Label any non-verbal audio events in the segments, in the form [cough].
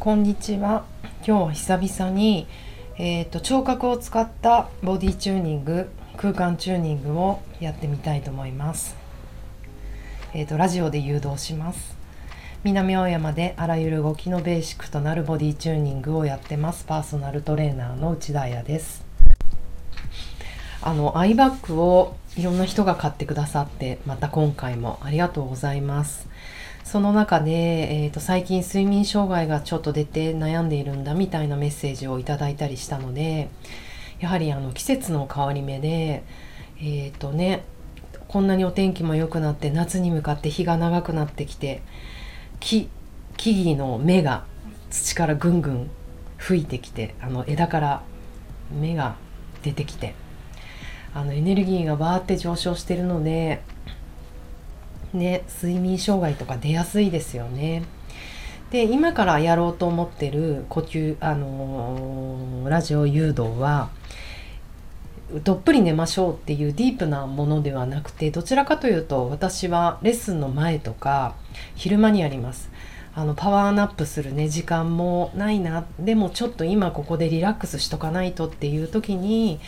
こんにちは。今日は久々に、えーと、聴覚を使ったボディチューニング空間チューニングをやってみたいと思います、えーと、ラジオで誘導します。南青山であらゆる動きのベーシックとなるボディチューニングをやってます。パーソナルトレーナーの内田彩です。あのアイバッグをいろんな人が買ってくださってまた今回もありがとうございます。その中で、えーと、最近睡眠障害がちょっと出て悩んでいるんだみたいなメッセージをいただいたりしたのでやはりあの季節の変わり目でえっ、ー、とねこんなにお天気も良くなって夏に向かって日が長くなってきて木木々の芽が土からぐんぐん吹いてきてあの枝から芽が出てきてあのエネルギーがバーって上昇してるのでね、睡眠障害とか出やすいですよね。で今からやろうと思ってる呼吸、あのー、ラジオ誘導はどっぷり寝ましょうっていうディープなものではなくてどちらかというと私はレッスンの前とか昼間にやります。あのパワーナップするね時間もないなでもちょっと今ここでリラックスしとかないとっていう時に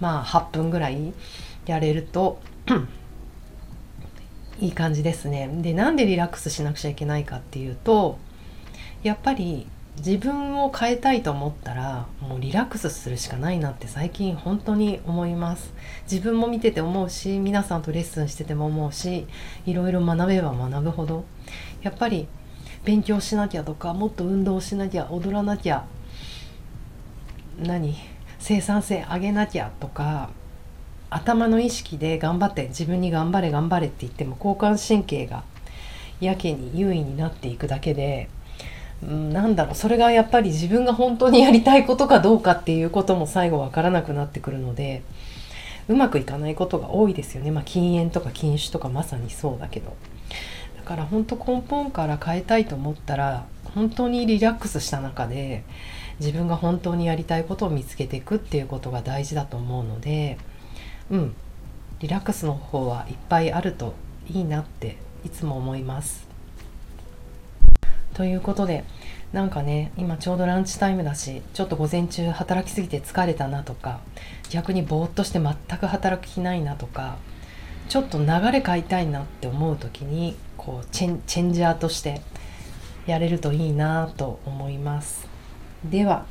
まあ8分ぐらいやれるといい感じですね。でなんでリラックスしなくちゃいけないかっていうとやっぱり自分を変えたいと思ったらもうリラックスするしかないなって最近本当に思います自分も見てて思うし皆さんとレッスンしてても思うしいろいろ学べば学ぶほどやっぱり勉強しなきゃとかもっと運動しなきゃ踊らなきゃ何生産性上げなきゃとか頭の意識で頑張って自分に頑張れ頑張れって言っても交感神経がやけに優位になっていくだけで、うん、なんだろうそれがやっぱり自分が本当にやりたいことかどうかっていうことも最後わからなくなってくるのでうまくいかないことが多いですよねまあ禁煙とか禁酒とかまさにそうだけどだから本当根本から変えたいと思ったら本当にリラックスした中で自分が本当にやりたいことを見つけていくっていうことが大事だと思うので。うんリラックスの方はいっぱいあるといいなっていつも思います。ということでなんかね今ちょうどランチタイムだしちょっと午前中働きすぎて疲れたなとか逆にぼーっとして全く働く気ないなとかちょっと流れ変えたいなって思う時にこうチェンチェンジャーとしてやれるといいなと思います。では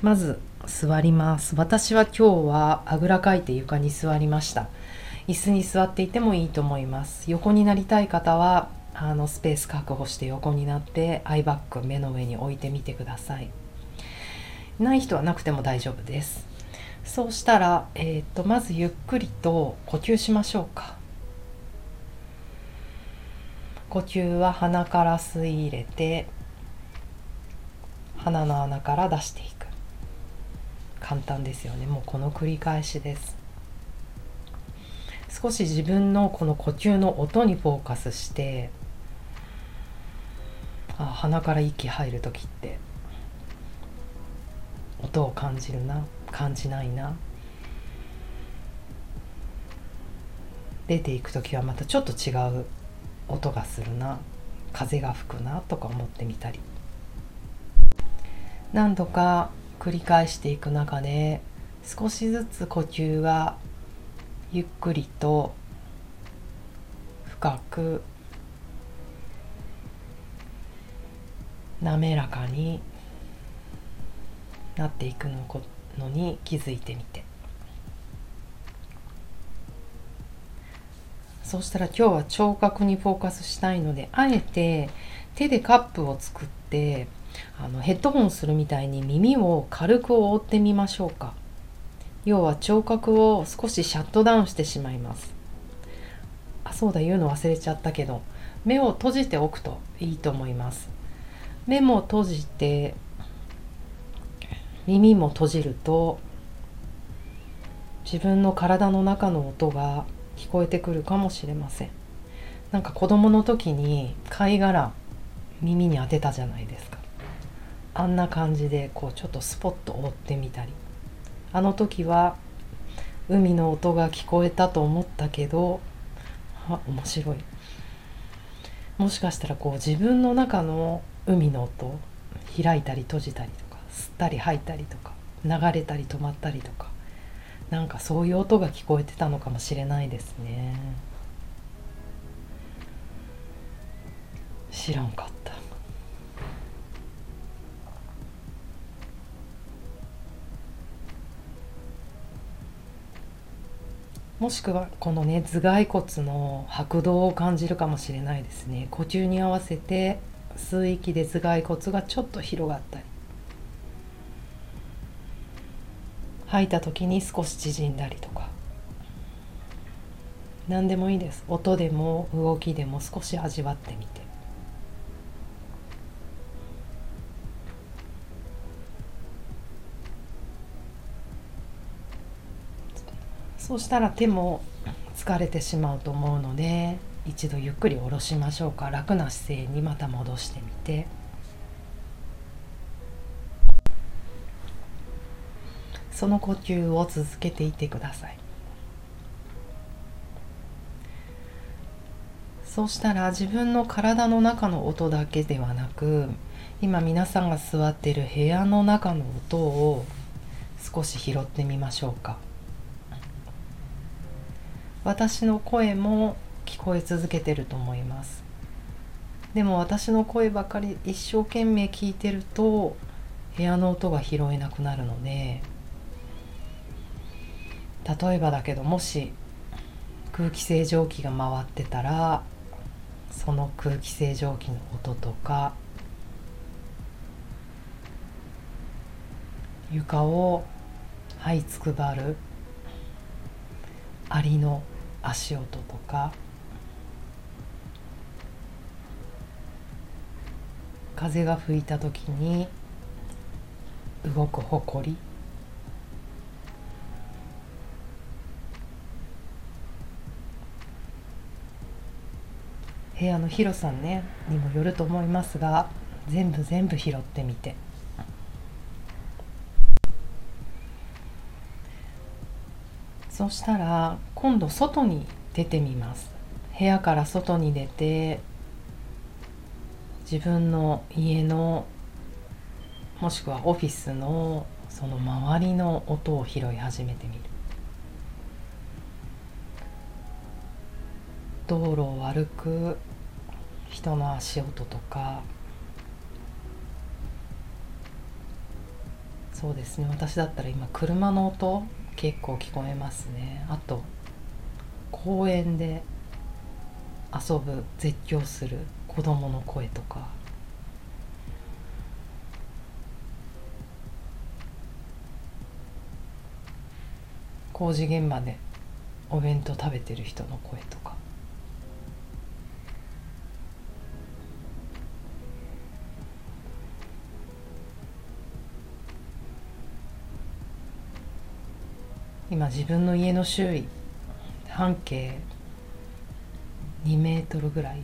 まず座ります。私は今日はあぐらかいて床に座りました。椅子に座っていてもいいと思います。横になりたい方はあのスペース確保して横になってアイバッグ目の上に置いてみてください。ない人はなくても大丈夫です。そうしたら、えーと、とまずゆっくりと呼吸しましょうか。呼吸は鼻から吸い入れて鼻の穴から出していく。簡単ですよね。もうこの繰り返しです。少し自分のこの呼吸の音にフォーカスしてあ鼻から息入る時って音を感じるな感じないな出ていく時はまたちょっと違う音がするな風が吹くなとか思ってみたり。何度か繰り返していく中で少しずつ呼吸がゆっくりと深く滑らかになっていくのに気づいてみて。そうしたら今日は聴覚にフォーカスしたいのであえて手でカップを作ってあのヘッドホンするみたいに耳を軽く覆ってみましょうか。要は聴覚を少しシャットダウンしてしまいます。あそうだ言うの忘れちゃったけど。目を閉じておくといいと思います。目も閉じて耳も閉じると自分の体の中の音が聞こえてくるかもしれません。なんか子供の時に貝殻耳に当てたじゃないですか。あんな感じでこうちょっとスポッと覆ってみたり。あの時は海の音が聞こえたと思ったけどあ面白い。もしかしたらこう自分の中の海の音開いたり閉じたりとか吸ったり吐いたりとか流れたり止まったりとかなんかそういう音が聞こえてたのかもしれないですね。知らんかった。もしくはこのね頭蓋骨の拍動を感じるかもしれないですね。呼吸に合わせて吸う息で頭蓋骨がちょっと広がったり。吐いた時に少し縮んだりとか。何でもいいです。音でも動きでも少し味わってみて。そうしたら手も疲れてしまうと思うので一度ゆっくり下ろしましょうか。楽な姿勢にまた戻してみて。その呼吸を続けていてください。そうしたら自分の体の中の音だけではなく今皆さんが座っている部屋の中の音を少し拾ってみましょうか。私の声も聞こえ続けてると思います。でも私の声ばかり一生懸命聞いてると部屋の音が拾えなくなるので例えばだけどもし空気清浄機が回ってたらその空気清浄機の音とか床を這いつくばるアリの足音とか風が吹いた時に動くほこり部屋の広さねにもよると思いますが全部全部拾ってみて。そしたら今度外に出てみます。部屋から外に出て自分の家のもしくはオフィスのその周りの音を拾い始めてみる。道路を歩く人の足音とか。そうですね。私だったら今車の音結構聞こえますね。あと公園で遊ぶ絶叫する子どもの声とか。工事現場でお弁当食べてる人の声とか。今自分の家の周囲半径2メートルぐらい。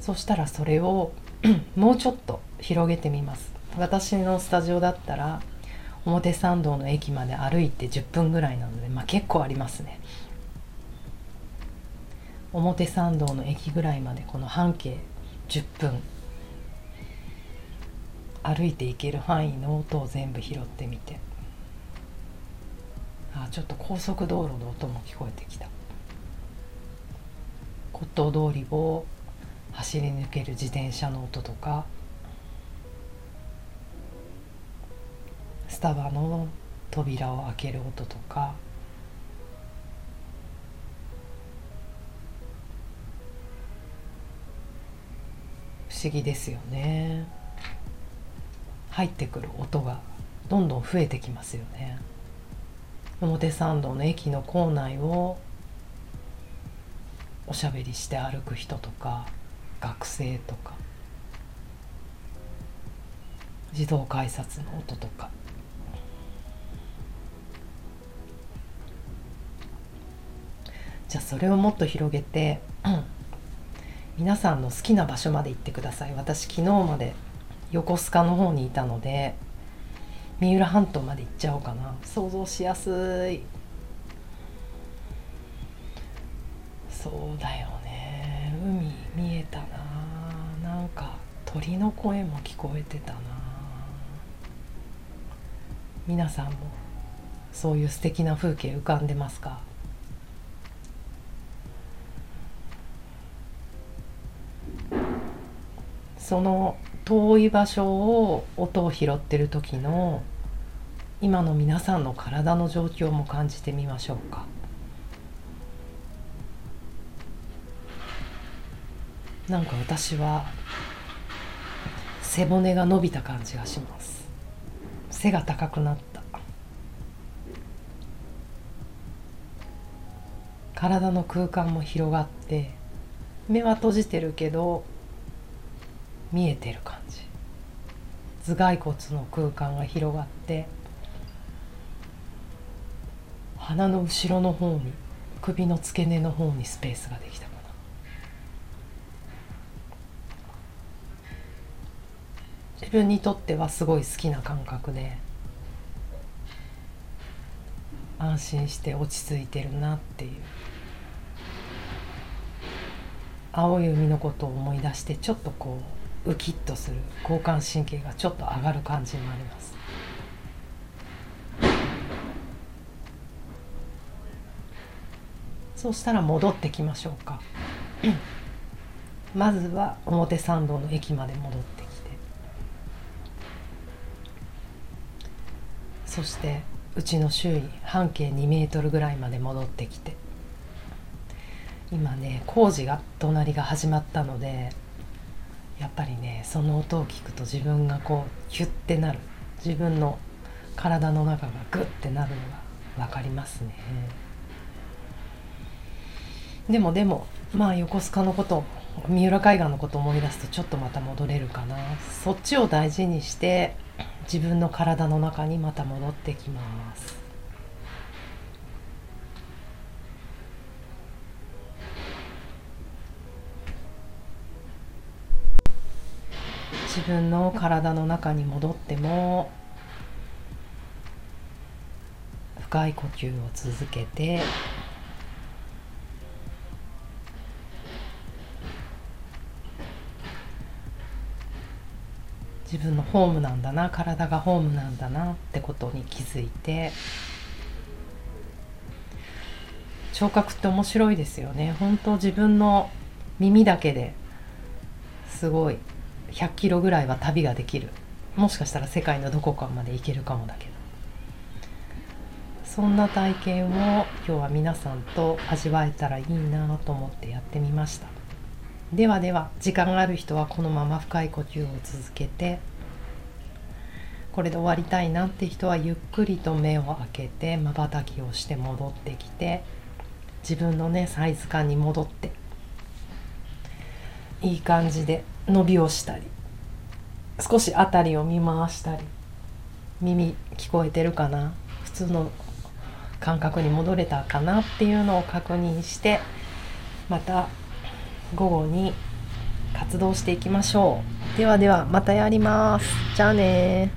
そしたらそれを [clears throat] もうちょっと広げてみます。私のスタジオだったら表参道の駅まで歩いて10分ぐらいなので、まあ、結構ありますね。表参道の駅ぐらいまでこの半径10分。歩いていける範囲の音を全部拾ってみてあちょっと高速道路の音も聞こえてきた骨董通りを走り抜ける自転車の音とかスタバの扉を開ける音とか不思議ですよね。入ってくる音がどんどん増えてきますよね。表参道の駅の構内をおしゃべりして歩く人とか学生とか自動改札の音とか。じゃあそれをもっと広げて、[clears throat] 皆さんの好きな場所まで行ってください。私昨日まで横須賀の方にいたので三浦半島まで行っちゃおうかな。想像しやすい。そうだよね。海見えたな。なんか鳥の声も聞こえてたな。皆さんもそういう素敵な風景浮かんでますか？その遠い場所を音を拾ってる時の今の皆さんの体の状況も感じてみましょうか。なんか私は背骨が伸びた感じがします。背が高くなった。体の空間も広がって目は閉じてるけど見えてる感じ。頭蓋骨の空間が広がって鼻の後ろの方に首の付け根の方にスペースができたかな。自分にとってはすごい好きな感覚で安心して落ち着いてるなっていう。青い海のことを思い出してちょっとこうウキッとする交感神経がちょっと上がる感じもあります。そうしたら戻ってきましょうか。[clears throat] まずは表参道の駅まで戻ってきて。そしてうちの周囲半径2メートルぐらいまで戻ってきて。今ね工事が隣が始まったのでやっぱりねその音を聞くと自分がこうキュッてなる。自分の体の中がグッてなるのが分かりますね。でもでもまあ横須賀のこと三浦海岸のこと思い出すとちょっとまた戻れるかな。そっちを大事にして自分の体の中にまた戻ってきます。自分の体の中に戻っても深い呼吸を続けて自分のホームなんだな体がホームなんだなってことに気づいて聴覚って面白いですよね。本当自分の耳だけですごい100キロぐらいは旅ができる。もしかしたら世界のどこかまで行けるかもだけど。そんな体験を今日は皆さんと味わえたらいいなと思ってやってみました。ではでは時間がある人はこのまま深い呼吸を続けてこれで終わりたいなって人はゆっくりと目を開けてまばたきをして戻ってきて自分のねサイズ感に戻っていい感じで伸びをしたり少し辺りを見回したり耳聞こえてるかな普通の感覚に戻れたかなっていうのを確認してまた午後に活動していきましょう。ではではまたやります。じゃあね